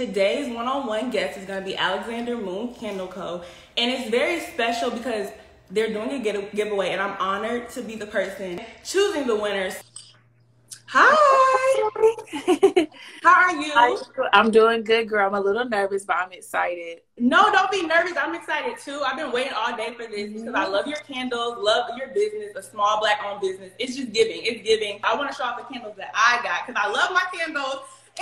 Today's one-on-one guest is going to be Alexander Moon Candle Co. And it's very special because they're doing a giveaway and I'm honored to be the person choosing the winners. Hi. How are you? I'm doing good, girl. I'm a little nervous, but I'm excited. No, don't be nervous. I'm excited too. I've been waiting all day for this because I love your candles, love your business, a small black owned business. It's just giving. It's giving. I want to show off the candles that I got because I love my candles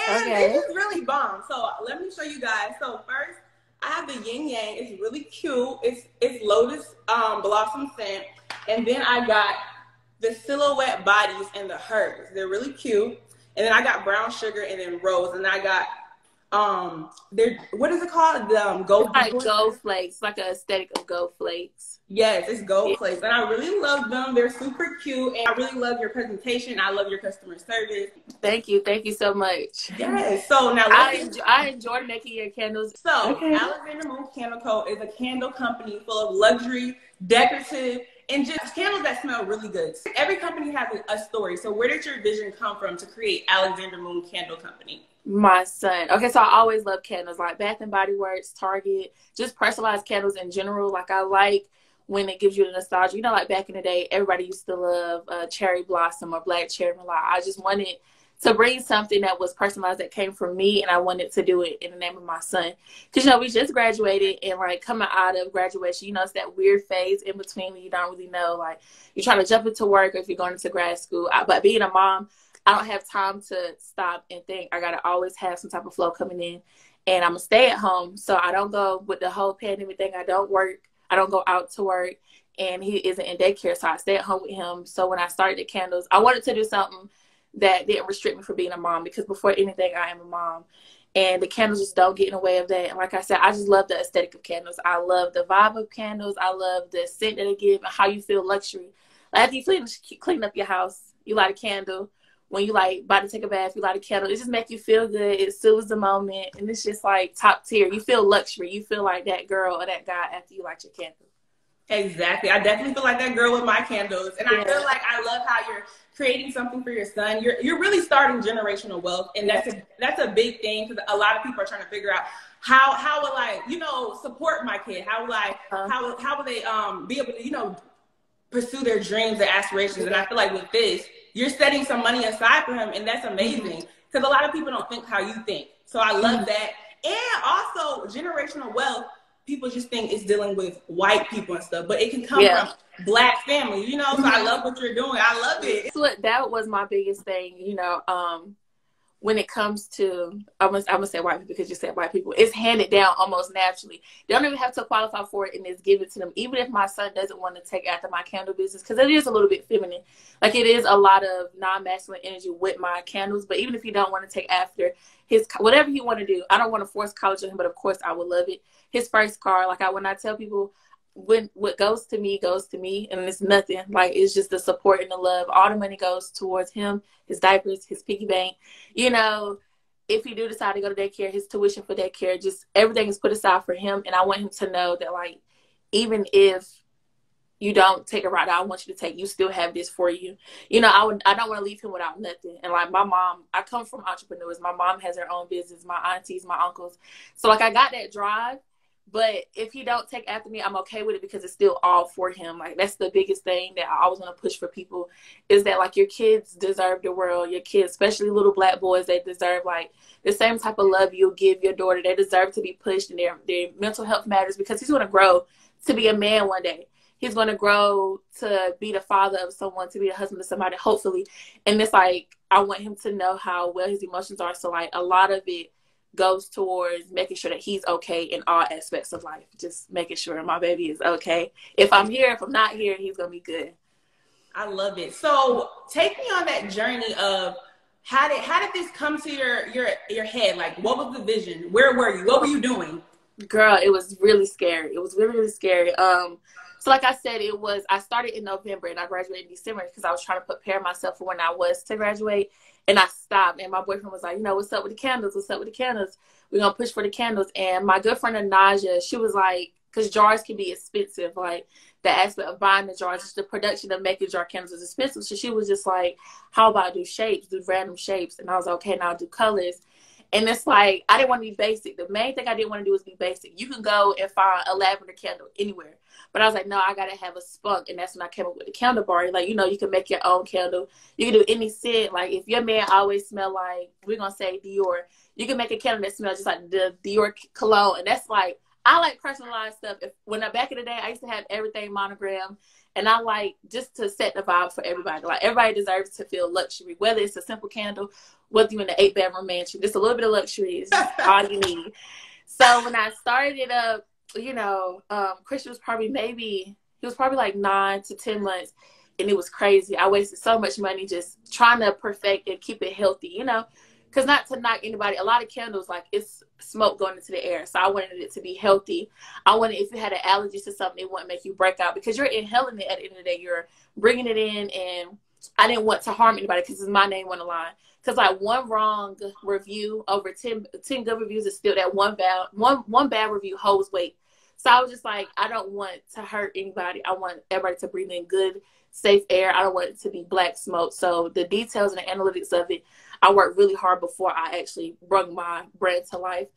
and okay. it's really bomb. So let me show you guys. So first, I have the yin yang. It's really cute. It's it's lotus um, blossom scent, and then I got the silhouette bodies and the herbs. They're really cute. And then I got brown sugar and then rose, and I got um they're what is it called the um gold like gold flakes like an aesthetic of gold flakes yes it's gold yeah. flakes and i really love them they're super cute and i really love your presentation i love your customer service thank you thank you so much yes so now i enjoy, I enjoy making your candles so okay. alexander moon candle co is a candle company full of luxury decorative and just candles that smell really good. Every company has a story. So where did your vision come from to create Alexander Moon Candle Company? My son. Okay, so I always love candles like Bath and Body Works, Target, just personalized candles in general. Like I like when it gives you the nostalgia. You know, like back in the day, everybody used to love uh, cherry blossom or black cherry Like I just wanted to bring something that was personalized that came from me and I wanted to do it in the name of my son. Cause you know, we just graduated and like coming out of graduation, you know, it's that weird phase in between you don't really know, like you're trying to jump into work or if you're going into grad school. But being a mom, I don't have time to stop and think. I gotta always have some type of flow coming in. And I'm a stay at home. So I don't go with the whole pandemic thing. I don't work. I don't go out to work and he isn't in daycare. So I stay at home with him. So when I started the candles, I wanted to do something that didn't restrict me from being a mom because before anything, I am a mom. And the candles just don't get in the way of that. And like I said, I just love the aesthetic of candles. I love the vibe of candles. I love the scent that they give and how you feel luxury. Like after you clean, clean up your house, you light a candle. When you like about to take a bath, you light a candle. It just make you feel good. It soothes the moment, and it's just like top tier. You feel luxury. You feel like that girl or that guy after you light your candle. Exactly. I definitely feel like that girl with my candles. And yeah. I feel like I love how you're creating something for your son. You're you're really starting generational wealth. And that's a that's a big thing because a lot of people are trying to figure out how how will I, you know, support my kid? How will I uh-huh. how how will they um be able to, you know, pursue their dreams and aspirations? And I feel like with this, you're setting some money aside for him and that's amazing. Because a lot of people don't think how you think. So I love mm-hmm. that. And also generational wealth people just think it's dealing with white people and stuff, but it can come yeah. from black families, you know. So I love what you're doing. I love it. So that was my biggest thing, you know. Um, when it comes to I'm gonna, I'm gonna say white people because you said white people, it's handed down almost naturally. They don't even have to qualify for it, and it's given to them. Even if my son doesn't want to take after my candle business, because it is a little bit feminine, like it is a lot of non-masculine energy with my candles. But even if you don't want to take after his whatever he want to do, I don't want to force college on him, but of course I would love it his first car. Like I when I tell people when what goes to me goes to me and it's nothing. Like it's just the support and the love. All the money goes towards him, his diapers, his piggy bank. You know, if he do decide to go to daycare, his tuition for daycare, just everything is put aside for him. And I want him to know that like even if you don't take a ride I want you to take, you still have this for you. You know, I would I don't want to leave him without nothing. And like my mom, I come from entrepreneurs. My mom has her own business, my aunties, my uncles. So like I got that drive but if he don't take after me, I'm okay with it because it's still all for him. Like that's the biggest thing that I always want to push for people is that like your kids deserve the world. Your kids, especially little black boys, they deserve like the same type of love you'll give your daughter. They deserve to be pushed and their their mental health matters because he's gonna grow to be a man one day. He's gonna grow to be the father of someone, to be the husband of somebody, hopefully. And it's like I want him to know how well his emotions are. So like a lot of it goes towards making sure that he's okay in all aspects of life. Just making sure my baby is okay. If I'm here, if I'm not here, he's gonna be good. I love it. So take me on that journey of how did how did this come to your your your head? Like what was the vision? Where were you? What were you doing? Girl, it was really scary. It was really, really scary. Um so like I said, it was I started in November and I graduated in December because I was trying to prepare myself for when I was to graduate. And I stopped, and my boyfriend was like, you know, what's up with the candles? What's up with the candles? We're gonna push for the candles. And my good friend Anaja, she was like, because jars can be expensive, like the aspect of buying the jars, the production of making jar candles is expensive. So she was just like, how about I do shapes, do random shapes? And I was like, okay, now I'll do colors. And it's like I didn't want to be basic. The main thing I didn't want to do was be basic. You can go and find a lavender candle anywhere. But I was like, no, I gotta have a spunk, and that's when I came up with the candle bar. Like, you know, you can make your own candle. You can do any scent. Like, if your man always smell like we're gonna say Dior, you can make a candle that smells just like the Dior cologne, and that's like I like personalized stuff. If when I back in the day, I used to have everything monogram, and I like just to set the vibe for everybody. Like everybody deserves to feel luxury, whether it's a simple candle, whether you're in an eight bedroom mansion. Just a little bit of luxury is all you need. So when I started it up, you know, um, Christian was probably maybe he was probably like nine to ten months, and it was crazy. I wasted so much money just trying to perfect and keep it healthy, you know. Because not to knock anybody, a lot of candles like it's smoke going into the air. So I wanted it to be healthy. I wanted if you had an allergy to something, it wouldn't make you break out because you're inhaling it at the end of the day. You're bringing it in, and I didn't want to harm anybody because it's my name on the line. Because like one wrong review over 10, 10 good reviews is still that one bad one one bad review holds weight. So I was just like, I don't want to hurt anybody. I want everybody to breathe in good, safe air. I don't want it to be black smoke. So the details and the analytics of it, I worked really hard before I actually brought my brand to life.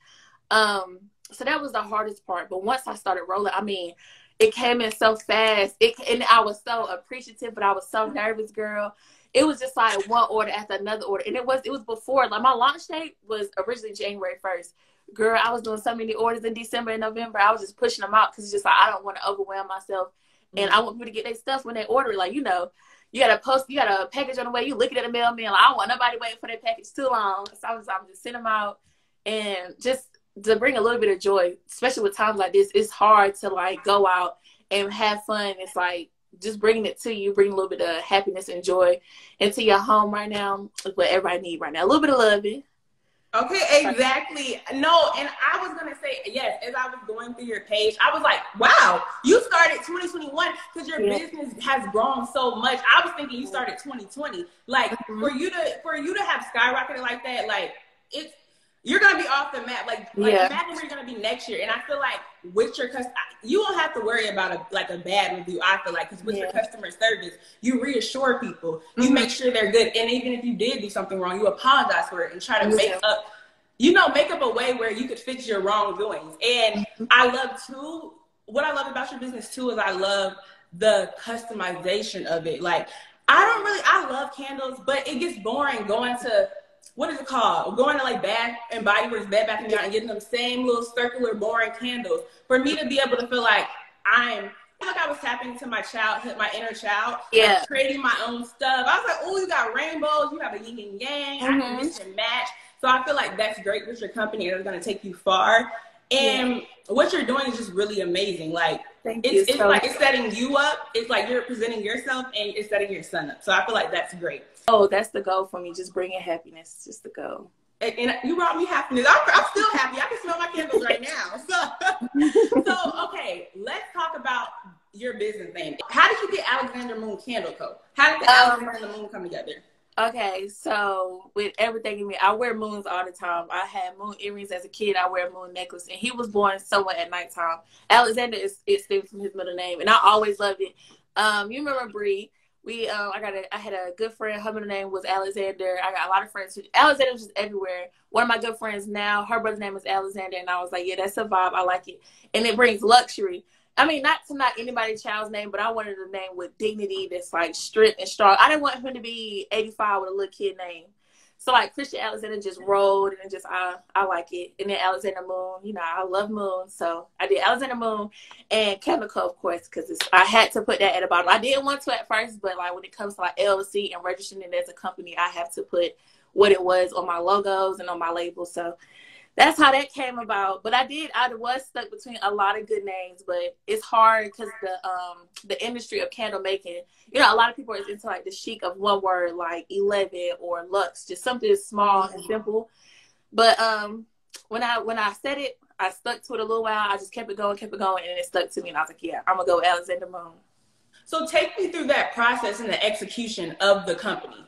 Um, so that was the hardest part. But once I started rolling, I mean, it came in so fast. It and I was so appreciative, but I was so nervous, girl. It was just like one order after another order, and it was it was before like my launch date was originally January first girl, I was doing so many orders in December and November. I was just pushing them out because it's just like I don't want to overwhelm myself, and I want people to get their stuff when they order. Like you know, you got a post, you got a package on the way. You looking at the mailman. Like, I don't want nobody waiting for that package too long. So I was, I'm just sending them out, and just to bring a little bit of joy, especially with times like this. It's hard to like go out and have fun. It's like just bringing it to you, bring a little bit of happiness and joy into your home right now. Is what everybody need right now. A little bit of loving Okay, exactly. No, and I was gonna say yes. As I was going through your page, I was like, "Wow, you started 2021 because your yeah. business has grown so much." I was thinking you started 2020. Like mm-hmm. for you to for you to have skyrocketed like that, like it's you're gonna be off the map. Like, like yeah. imagine where you're gonna be next year. And I feel like with your customer, you won't have to worry about a like a bad review. I feel like because with yeah. your customer service, you reassure people, you mm-hmm. make sure they're good, and even if you did do something wrong, you apologize for it and try to yeah. make up, you know, make up a way where you could fix your wrongdoings. And mm-hmm. I love too. What I love about your business too is I love the customization of it. Like I don't really, I love candles, but it gets boring going to what is it called? Going to like Bath and Body Works, Bed Bath and Beyond, and getting them same little circular, boring candles. For me to be able to feel like I'm like I was tapping into my child, my inner child. Yeah. Like creating my own stuff. I was like, oh, you got rainbows, you have a yin and yang, mm-hmm. I can mm-hmm. mix and match. So I feel like that's great with your company and it's gonna take you far. And yeah. what you're doing is just really amazing. Like Thank it's, it's so like it's setting you up. It's like you're presenting yourself and it's setting your son up. So I feel like that's great. Oh, that's the goal for me. Just bringing happiness. Just the goal. And, and you brought me happiness. I'm, I'm, still happy. I can smell my candles right now. So, so okay, let's talk about your business name. How did you get Alexander Moon Candle Co? How did the um, Alexander Moon come together? Okay, so with everything in me, I wear moons all the time. I had moon earrings as a kid. I wear moon necklace, and he was born somewhere at nighttime. Alexander is it stems from his middle name, and I always loved it. Um, you remember Bree? we um I got a I had a good friend. Her middle name was Alexander. I got a lot of friends. Who, Alexander was just everywhere. One of my good friends now, her brother's name is Alexander, and I was like, yeah, that's a vibe. I like it, and it brings luxury. I mean, not to knock anybody's child's name, but I wanted a name with dignity that's like strict and strong. I didn't want him to be 85 with a little kid name. So like Christian Alexander just rolled and just I I like it. And then Alexander Moon, you know, I love Moon. So I did Alexander Moon Candle Co, of course, because I had to put that at the bottom. I didn't want to at first, but like when it comes to like LLC and registering it as a company, I have to put what it was on my logos and on my label. So that's how that came about. But I did, I was stuck between a lot of good names, but it's hard because the um the industry of candle making, you know, a lot of people are into like the chic of one word, like eleven or Lux, just something small and simple. But um, when I when I said it, I stuck to it a little while. I just kept it going, kept it going, and it stuck to me. And I was like, yeah, I'm gonna go Alexander Moon. So take me through that process and the execution of the company.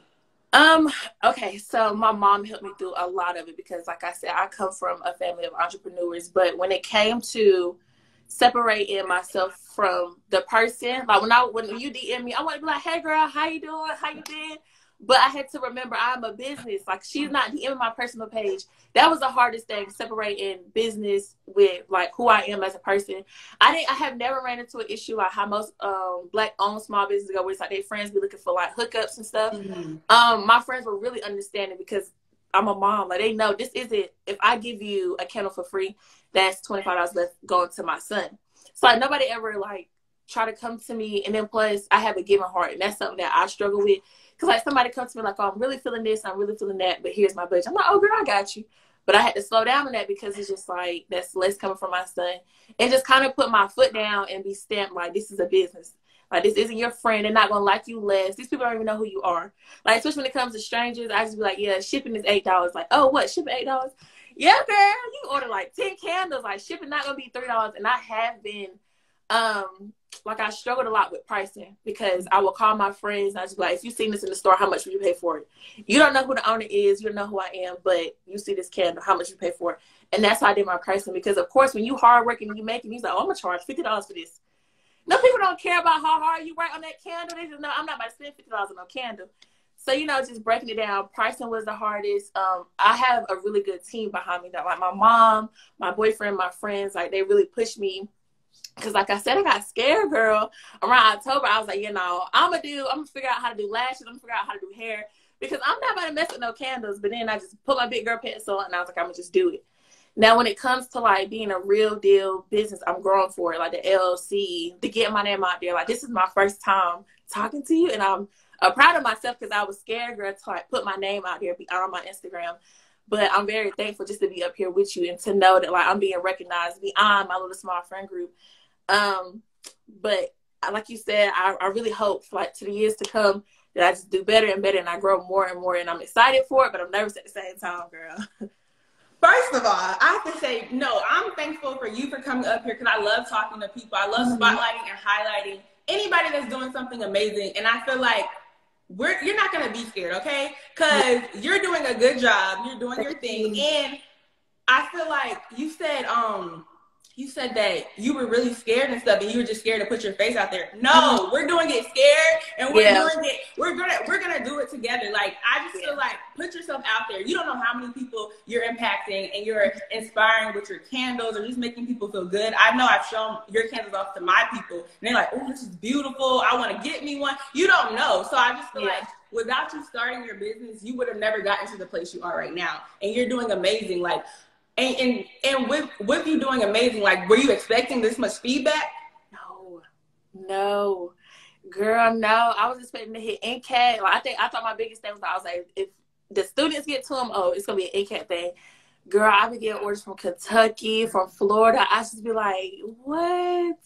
Um, okay, so my mom helped me through a lot of it because like I said, I come from a family of entrepreneurs, but when it came to separating myself from the person, like when I when you DM me, I want to be like, Hey girl, how you doing? How you been? But I had to remember I'm a business. Like she's not DMing my personal page. That was the hardest thing, separating business with like who I am as a person. I didn't I have never ran into an issue like how most um black owned small businesses go where it's like their friends be looking for like hookups and stuff. Mm-hmm. Um my friends were really understanding because I'm a mom. Like they know this isn't if I give you a candle for free, that's twenty five dollars left going to my son. So like nobody ever like try to come to me and then plus I have a giving heart and that's something that I struggle with because like somebody comes to me like, oh, I'm really feeling this, I'm really feeling that, but here's my budget. I'm like, oh, girl, I got you. But I had to slow down on that because it's just like that's less coming from my son, and just kind of put my foot down and be stamped like this is a business. Like this isn't your friend. They're not gonna like you less. These people don't even know who you are. Like especially when it comes to strangers, I just be like, yeah, shipping is eight dollars. Like, oh, what shipping eight dollars? Yeah, girl, you order like ten candles. Like shipping not gonna be three dollars. And I have been um like I struggled a lot with pricing because I would call my friends and I just be like, if you seen this in the store, how much would you pay for it? You don't know who the owner is, you don't know who I am, but you see this candle, how much you pay for it? And that's how I did my pricing because of course when you hard working and you making he's like, oh, I'm gonna charge fifty dollars for this. No people don't care about how hard you work on that candle. They just know I'm not about to spend fifty dollars on no candle. So you know, just breaking it down. Pricing was the hardest. Um, I have a really good team behind me. That like my mom, my boyfriend, my friends, like they really push me Cause like I said, I got scared, girl. Around October, I was like, you know, I'm gonna do, I'm gonna figure out how to do lashes. I'm gonna figure out how to do hair because I'm not about to mess with no candles. But then I just put my big girl pants on and I was like, I'm gonna just do it. Now, when it comes to like being a real deal business, I'm growing for it, like the LLC, to get my name out there. Like this is my first time talking to you, and I'm uh, proud of myself because I was scared, girl, to like put my name out there on my Instagram. But I'm very thankful just to be up here with you and to know that like I'm being recognized beyond my little small friend group um, but like you said, I, I really hope like to the years to come that I just do better and better and I grow more and more and I'm excited for it, but I'm nervous at the same time, girl. First of all, I have to say, no, I'm thankful for you for coming up here because I love talking to people. I love mm-hmm. spotlighting and highlighting anybody that's doing something amazing. And I feel like we're you're not gonna be scared, okay? Because you're doing a good job, you're doing your thing, and I feel like you said um you said that you were really scared and stuff, and you were just scared to put your face out there. No, we're doing it scared, and we're yeah. doing it. We're gonna we're gonna do it together. Like I just yeah. feel like put yourself out there. You don't know how many people you're impacting, and you're inspiring with your candles, or just making people feel good. I know I've shown your candles off to my people, and they're like, "Oh, this is beautiful. I want to get me one." You don't know, so I just feel yeah. like without you starting your business, you would have never gotten to the place you are right now. And you're doing amazing. Like and and and with with you doing amazing, like were you expecting this much feedback? No, no, girl, no. I was expecting to hit NCAT. Like I think I thought my biggest thing was I was like, if the students get to them, oh, it's gonna be an NCAT thing. Girl, I be getting orders from Kentucky, from Florida. I just be like, what?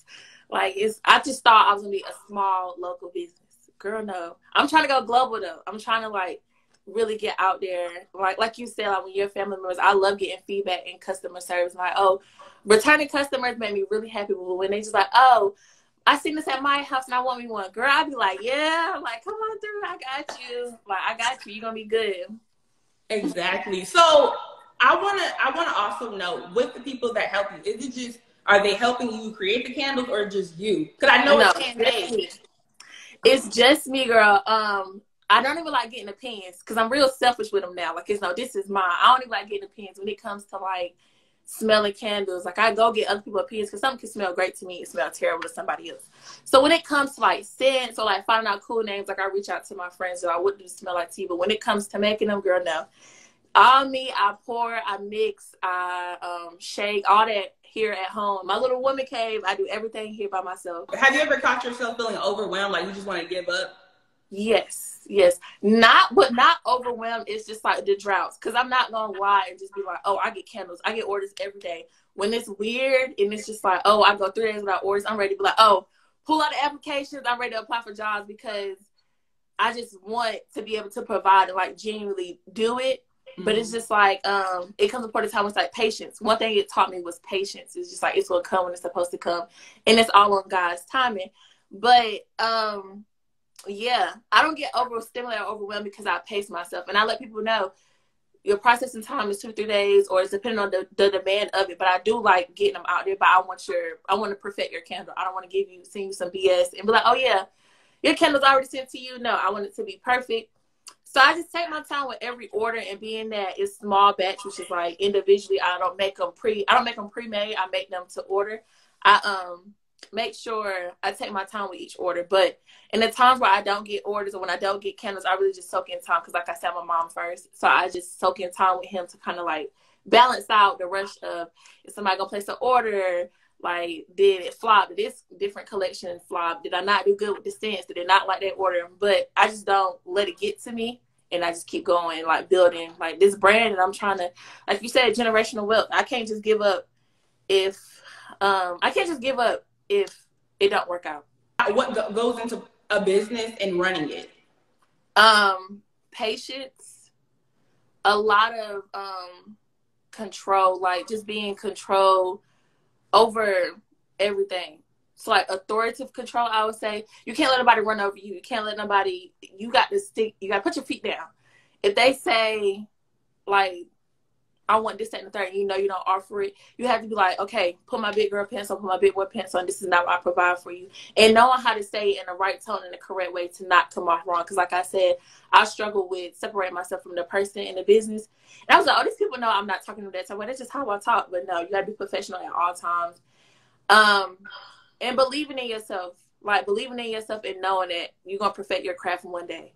Like it's. I just thought I was gonna be a small local business. Girl, no. I'm trying to go global though. I'm trying to like really get out there. Like like you said, like when you're family members, I love getting feedback and customer service. Like, oh, returning customers made me really happy. But when they just like, oh, I seen this at my house and I want me one. Girl, I'd be like, yeah, I'm like, come on through, I got you. Like, I got you. You're gonna be good. Exactly. So I wanna I wanna also know with the people that help you, is it just are they helping you create the candles or just you? Because I know no, it's handmade. It's just me, girl. Um, I don't even like getting opinions because I'm real selfish with them now. Like, it's no, this is mine. I don't even like getting opinions when it comes to like smelling candles. Like, I go get other people's opinions because something can smell great to me and smell terrible to somebody else. So when it comes to like scents or like finding out cool names, like I reach out to my friends that I wouldn't do smell like tea. But when it comes to making them, girl, no. All me, I pour, I mix, I um, shake, all that here at home. My little woman cave, I do everything here by myself. Have you ever caught yourself feeling overwhelmed, like you just want to give up? Yes, yes. Not, but not overwhelmed. It's just like the droughts. Cause I'm not gonna lie and just be like, oh, I get candles. I get orders every day. When it's weird and it's just like, oh, I go three days without orders. I'm ready to be like, oh, pull out the applications. I'm ready to apply for jobs because I just want to be able to provide and like genuinely do it. Mm-hmm. But it's mm-hmm. just like um, it comes a point of time. It's like patience. One thing it taught me was patience. It's just like it's gonna come when it's supposed to come, and it's all on God's timing. But um, yeah, I don't get overstimulated or overwhelmed because I pace myself. And I let people know your processing time is two, three days, or it's depending on the, the demand of it. But I do like getting them out there. But I want your, I want to perfect your candle. I don't want to give you, send you some BS and be like, oh yeah, your candle's already sent to you. No, I want it to be perfect So I just take my time with every order, and being that it's small batch, which is like individually, I don't make them pre. I don't make them pre-made. I make them to order. I um make sure I take my time with each order. But in the times where I don't get orders or when I don't get candles, I really just soak in time because, like I said, my mom first. So I just soak in time with him to kind of like balance out the rush of is somebody gonna place an order? Like, did it flop? Did this different collection flop? Did I not do good with the scents? Did they not like that order? But I just don't let it get to me. And I just keep going, like building like this brand. And I'm trying to, like you said, generational wealth. I can't just give up if um I can't just give up if it don't work out. What goes into a business and running it? Um, patience, a lot of um control, like just being control over everything. It's like authoritative control. I would say you can't let nobody run over you. You can't let nobody. You got to stick. You got to put your feet down. If they say like I want this, that, and the third, and you know you don't offer it, you have to be like, okay, put my big girl pants on, put my big boy pants on. This is not what I provide for you. And knowing how to say it in the right tone and the correct way to not come off wrong. Because, like I said, I struggle with separating myself from the person in the business. And I was like, oh, these people know I'm not talking to that type. Well, that's just how I talk. But no, you got to be professional at all times. Um, and believing in yourself, like believing in yourself and knowing that you're gonna perfect your craft one day.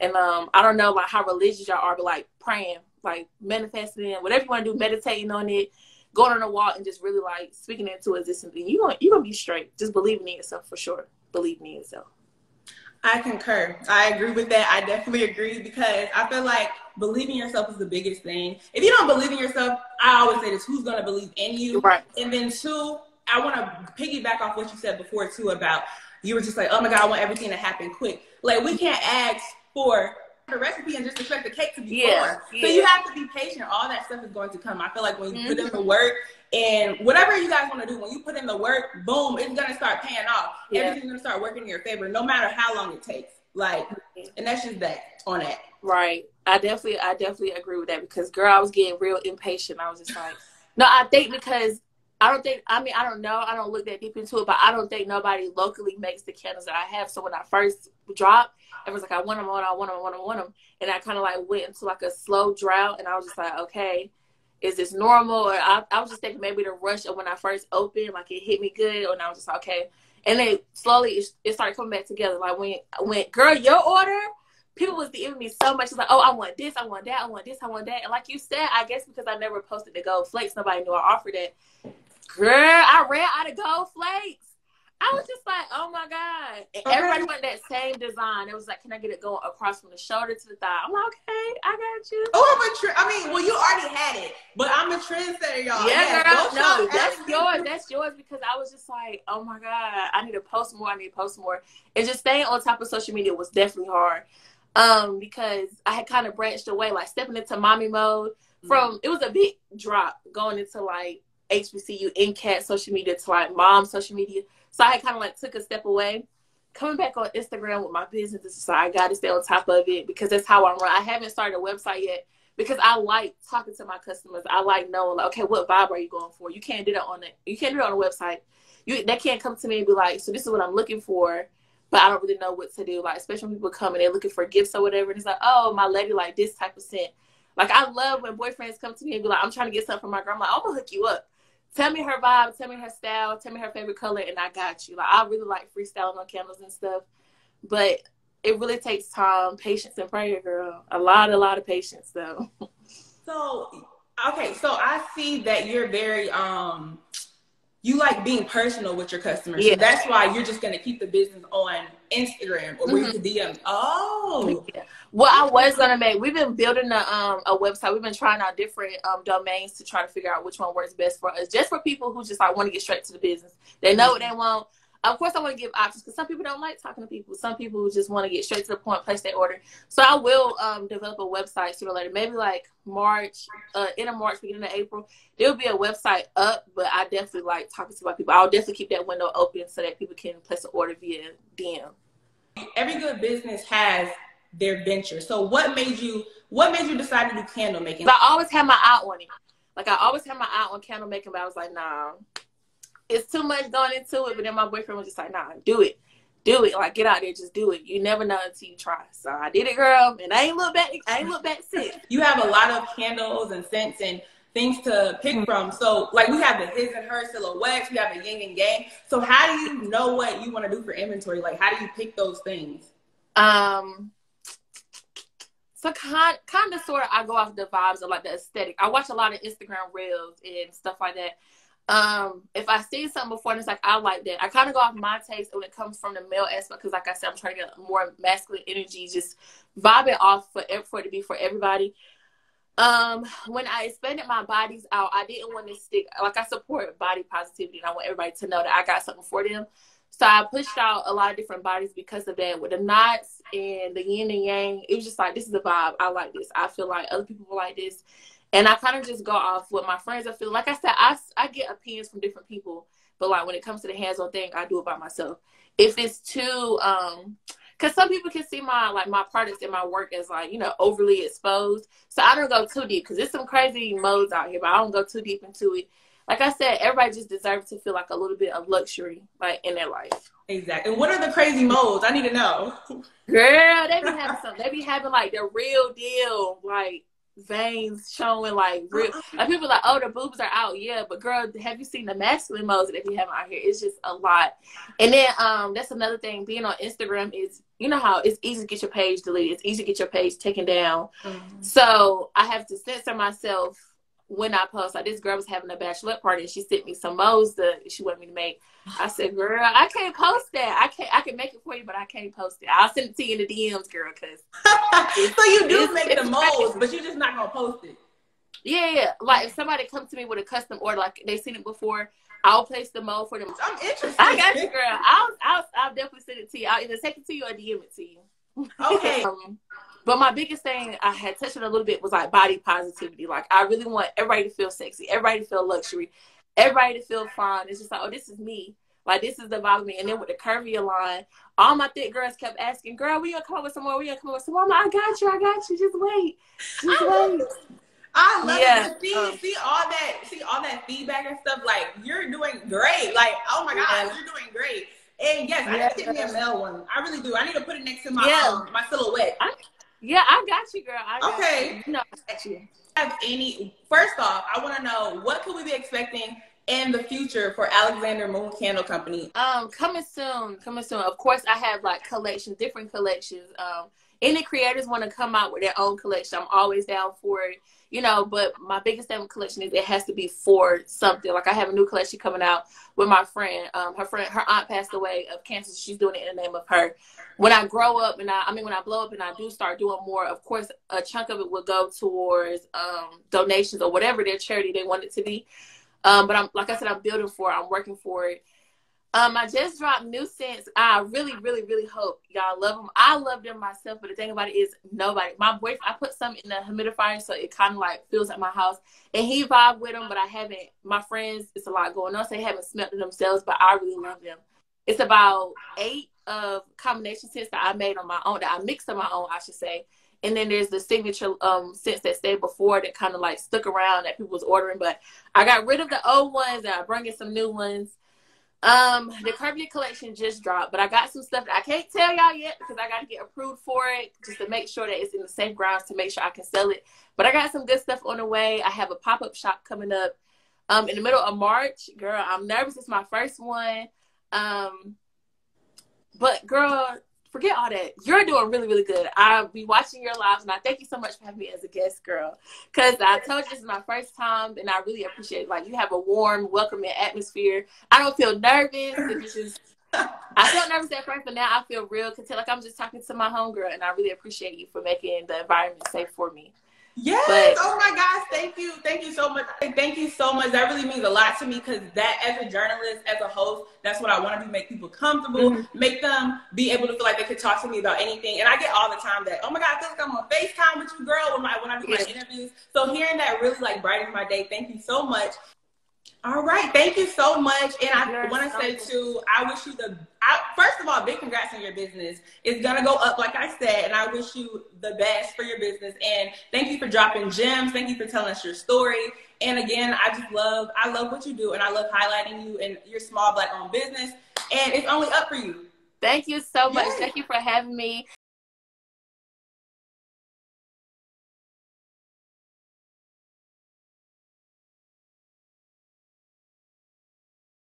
And um, I don't know like how religious y'all are, but like praying like manifesting it, whatever you want to do, meditating on it, going on a walk and just really like speaking into existence. You gonna you gonna be straight. Just believing in yourself for sure. Believe in yourself. I concur. I agree with that. I definitely agree because I feel like believing yourself is the biggest thing. If you don't believe in yourself, I always say this: who's gonna believe in you? Right. And then two, I want to piggyback off what you said before too about you were just like, oh my god, I want everything to happen quick. Like we can't ask for the recipe and just expect the cake to be yeah. Yeah. So you have to be patient. All that stuff is going to come. I feel like when you mm-hmm. put in the mm-hmm. work and whatever you guys want to do, when you put in the work, boom, it's gonna start paying off. Yeah. Everything's gonna start working in your favor, no matter how long it takes. Like, and that's just that on that. Right. I definitely, I definitely agree with that because girl, I was getting real impatient. I was just like, no, I think because I don't think I mean I don't know I don't look that deep into it but I don't think nobody locally makes the candles that I have so when I first dropped everyone's like I want them I want them I want them I want them and I kind of like went into like a slow drought and I was just like okay is this normal or I, I was just thinking maybe the rush of when I first opened like it hit me good and I was just like okay and then slowly it, it started coming back together like when when girl your order people was giving me so much. It's like, oh, I want this, I want that, I want this, I want that. And like you said, I guess because I never posted the gold flakes, nobody knew I offered it. Girl, I ran out of gold flakes. I was just like, oh my God. And okay. everybody went that same design. It was like, can I get it going across from the shoulder to the thigh? I'm like, okay, I got you. Oh, I'm a trend. I mean, well, you already had it, but I'm a trendsetter, y'all. Yeah, girl. No, that's yours. That's yours because I was just like, oh my God, I need to post more. I need to post more. And just staying on top of social media was definitely hard. Um, because I had kind of branched away, like stepping into mommy mode from, mm-hmm. it was a big drop going into like HBCU NCAT social media to like mom social media. So I kind of like took a step away. Coming back on Instagram with my business, so I got to stay on top of it because that's how I'm run. I haven't started a website yet because I like talking to my customers. I like knowing, like, okay, what vibe are you going for? You can't do that on it. You can't do it on a website. You they can't come to me and be like, so this is what I'm looking for, but I don't really know what to do. Like, especially when people come and they're looking for gifts or whatever, and it's like, oh, my lady like this type of scent. Like, I love when boyfriends come to me and be like, I'm trying to get something for my. I'm like, I'm gonna hook you up tell me her vibe, tell me her style, tell me her favorite color, and I got you. Like I really like freestyling on candles and stuff, but it really takes time, patience, and prayer, girl. A lot, a lot of patience, though. So, okay, so I see that you're very um you like being personal with your customers. Yeah. So that's why you're just gonna keep the business on Instagram or where mm-hmm. you can DM. Oh. Yeah. Well, I was gonna make. We've been building a um a website. We've been trying out different um domains to try to figure out which one works best for us. Just for people who just like want to get straight to the business. They know what they want. Of course, I want to give options because some people don't like talking to people. Some people just want to get straight to the point, place their order. So I will um, develop a website sooner or later. Maybe like March, uh, end of March, beginning of April. There will be a website up, but I definitely like talking to my people. I'll definitely keep that window open so that people can place an order via DM. Every good business has their venture. So what made you what made you decide to do candle making? I always had my eye on it. Like I always had my eye on candle making, but I was like, nah, it's too much going into it. But then my boyfriend was just like, nah, do it. do it. Like get out there, just do it. You never know until you try. So I did it, girl, and I ain't look back. I ain't look back since. You have a lot of candles and scents and things to pick from. So like we have the his and her silhouettes, we have the yin and yang. So how do you know what you want to do for inventory? Like how do you pick those things? Um so kind kind of sort of I go off the vibes of like the aesthetic. I watch a lot of Instagram reels and stuff like that. Um, if I see something before and it's like I like that, I kind of go off my taste when it comes from the male aspect because, like I said, I'm trying to get more masculine energy, just vibe it off for for it to be for everybody. Um, when I expanded my bodies out, I didn't want to stick like I support body positivity and I want everybody to know that I got something for them. So I pushed out a lot of different bodies because of that. With the knots and the yin and yang, it was just like this is the vibe. I like this. I feel like other people like this. And I kind of just go off what my friends are feeling. Like I said, I, I get opinions from different people, but like when it comes to the hands-on thing, I do it by myself. If it's too um because some people can see my like my products and my work as like you know overly exposed. So i don't go too deep because there's some crazy modes out here but i don't go too deep into it. Like i said everybody just deserves to feel like a little bit of luxury like in their life. Exactly and what are the crazy modes? I need to know. Girl they be having some they be having like the real deal like veins showing like real like people like oh the boobs are out. Yeah but girl have you seen the masculine modes that we have out here? It's just a lot. And then um that's another thing being on instagram is you know how it's easy to get your page deleted. It's easy to get your page taken down. Mm-hmm. so i have to censor myself when I post, like this girl was having a bachelorette party and she sent me some modes that she wanted me to make. I said, girl, I can't post that. I can't. I can make it for you, but I can't post it. I'll send it to you in the DMs, girl. Cause so you do make the molds, but you're just not gonna post it. Yeah, yeah. Like if somebody comes to me with a custom order, like they've seen it before, I'll place the mold for them. I'm interested. I got you, girl. I'll, I'll, I'll definitely send it to you. I'll either take it to you or DM it to you. Okay. um, but my biggest thing I had touched on a little bit was like body positivity. Like I really want everybody to feel sexy, everybody to feel luxury, everybody to feel fine. It's just like, oh, this is me. Like this is the vibe of me. And then with the curvy line, all my thick girls kept asking, "Girl, we gonna come up with some more? We gonna come up with some more?" I'm like, "I got you, I got you. Just wait, just wait." I love yeah. it. See, um, see all that, see all that feedback and stuff. Like you're doing great. Like, oh my god, you're doing great. And yes, I need to get me a male one. I really do. I need to put it next to my yeah. um, my silhouette. I, yeah, I got you, girl. okay. You. No, I got you. Have any? First off, I want to know what could we be expecting in the future for Alexander Moon Candle Company? Um, coming soon, coming soon. Of course, I have like collections, different collections. Um, any creators want to come out with their own collection, I'm always down for it. You know, but my biggest thing collection is it has to be for something. Like I have a new collection coming out with my friend. Um, her friend, her aunt passed away of cancer. She's doing it in the name of her. When I grow up and I, I mean, when I blow up and I do start doing more, of course, a chunk of it will go towards um, donations or whatever their charity they want it to be. Um, but I'm like I said, I'm building for it. I'm working for it. Um, I just dropped new scents. I really, really, really hope y'all love them. I love them myself, but the thing about it is nobody. My boyfriend, I put some in the humidifier so it kind of like feels at my house, and he vibe with them. But I haven't. My friends, it's a lot going on, so they haven't smelled them themselves. But I really love them. It's about eight of combination scents that I made on my own, that I mixed on my own, I should say. And then there's the signature um scents that stayed before that kind of like stuck around that people was ordering. But I got rid of the old ones and I brought in some new ones. Um, the Curvy collection just dropped, but I got some stuff that I can't tell y'all yet because I got to get approved for it just to make sure that it's in the safe grounds to make sure I can sell it. But I got some good stuff on the way. I have a pop up shop coming up um in the middle of March. Girl, I'm nervous. It's my first one. Um, but girl, forget all that. You're doing really, really good. I'll be watching your lives, and I thank you so much for having me as a guest, girl. Because I told you this is my first time, and I really appreciate it. Like you have a warm, welcoming atmosphere. I don't feel nervous. It's just I felt nervous at first, but now I feel real. content. like I'm just talking to my homegirl, and I really appreciate you for making the environment safe for me. Yes. But, oh my gosh. Thank you. Thank you so much. Thank you so much. That really means a lot to me because that, as a journalist, as a host, that's what I want to do make people comfortable, mm-hmm. make them be able to feel like they could talk to me about anything. And I get all the time that, oh my God, I feel like I'm on FaceTime with you, girl, when, my, when I do my interviews. So hearing that really like brightens my day. Thank you so much. All right, thank you so much. And I want to say too, I wish you the I, first of all, big congrats on your business. It's gonna go up, like I said, and I wish you the best for your business. And thank you for dropping gems. Thank you for telling us your story. And again, I just love, I love what you do, and I love highlighting you and your small black-owned business. And it's only up for you. Thank you so much. Thank you for having me.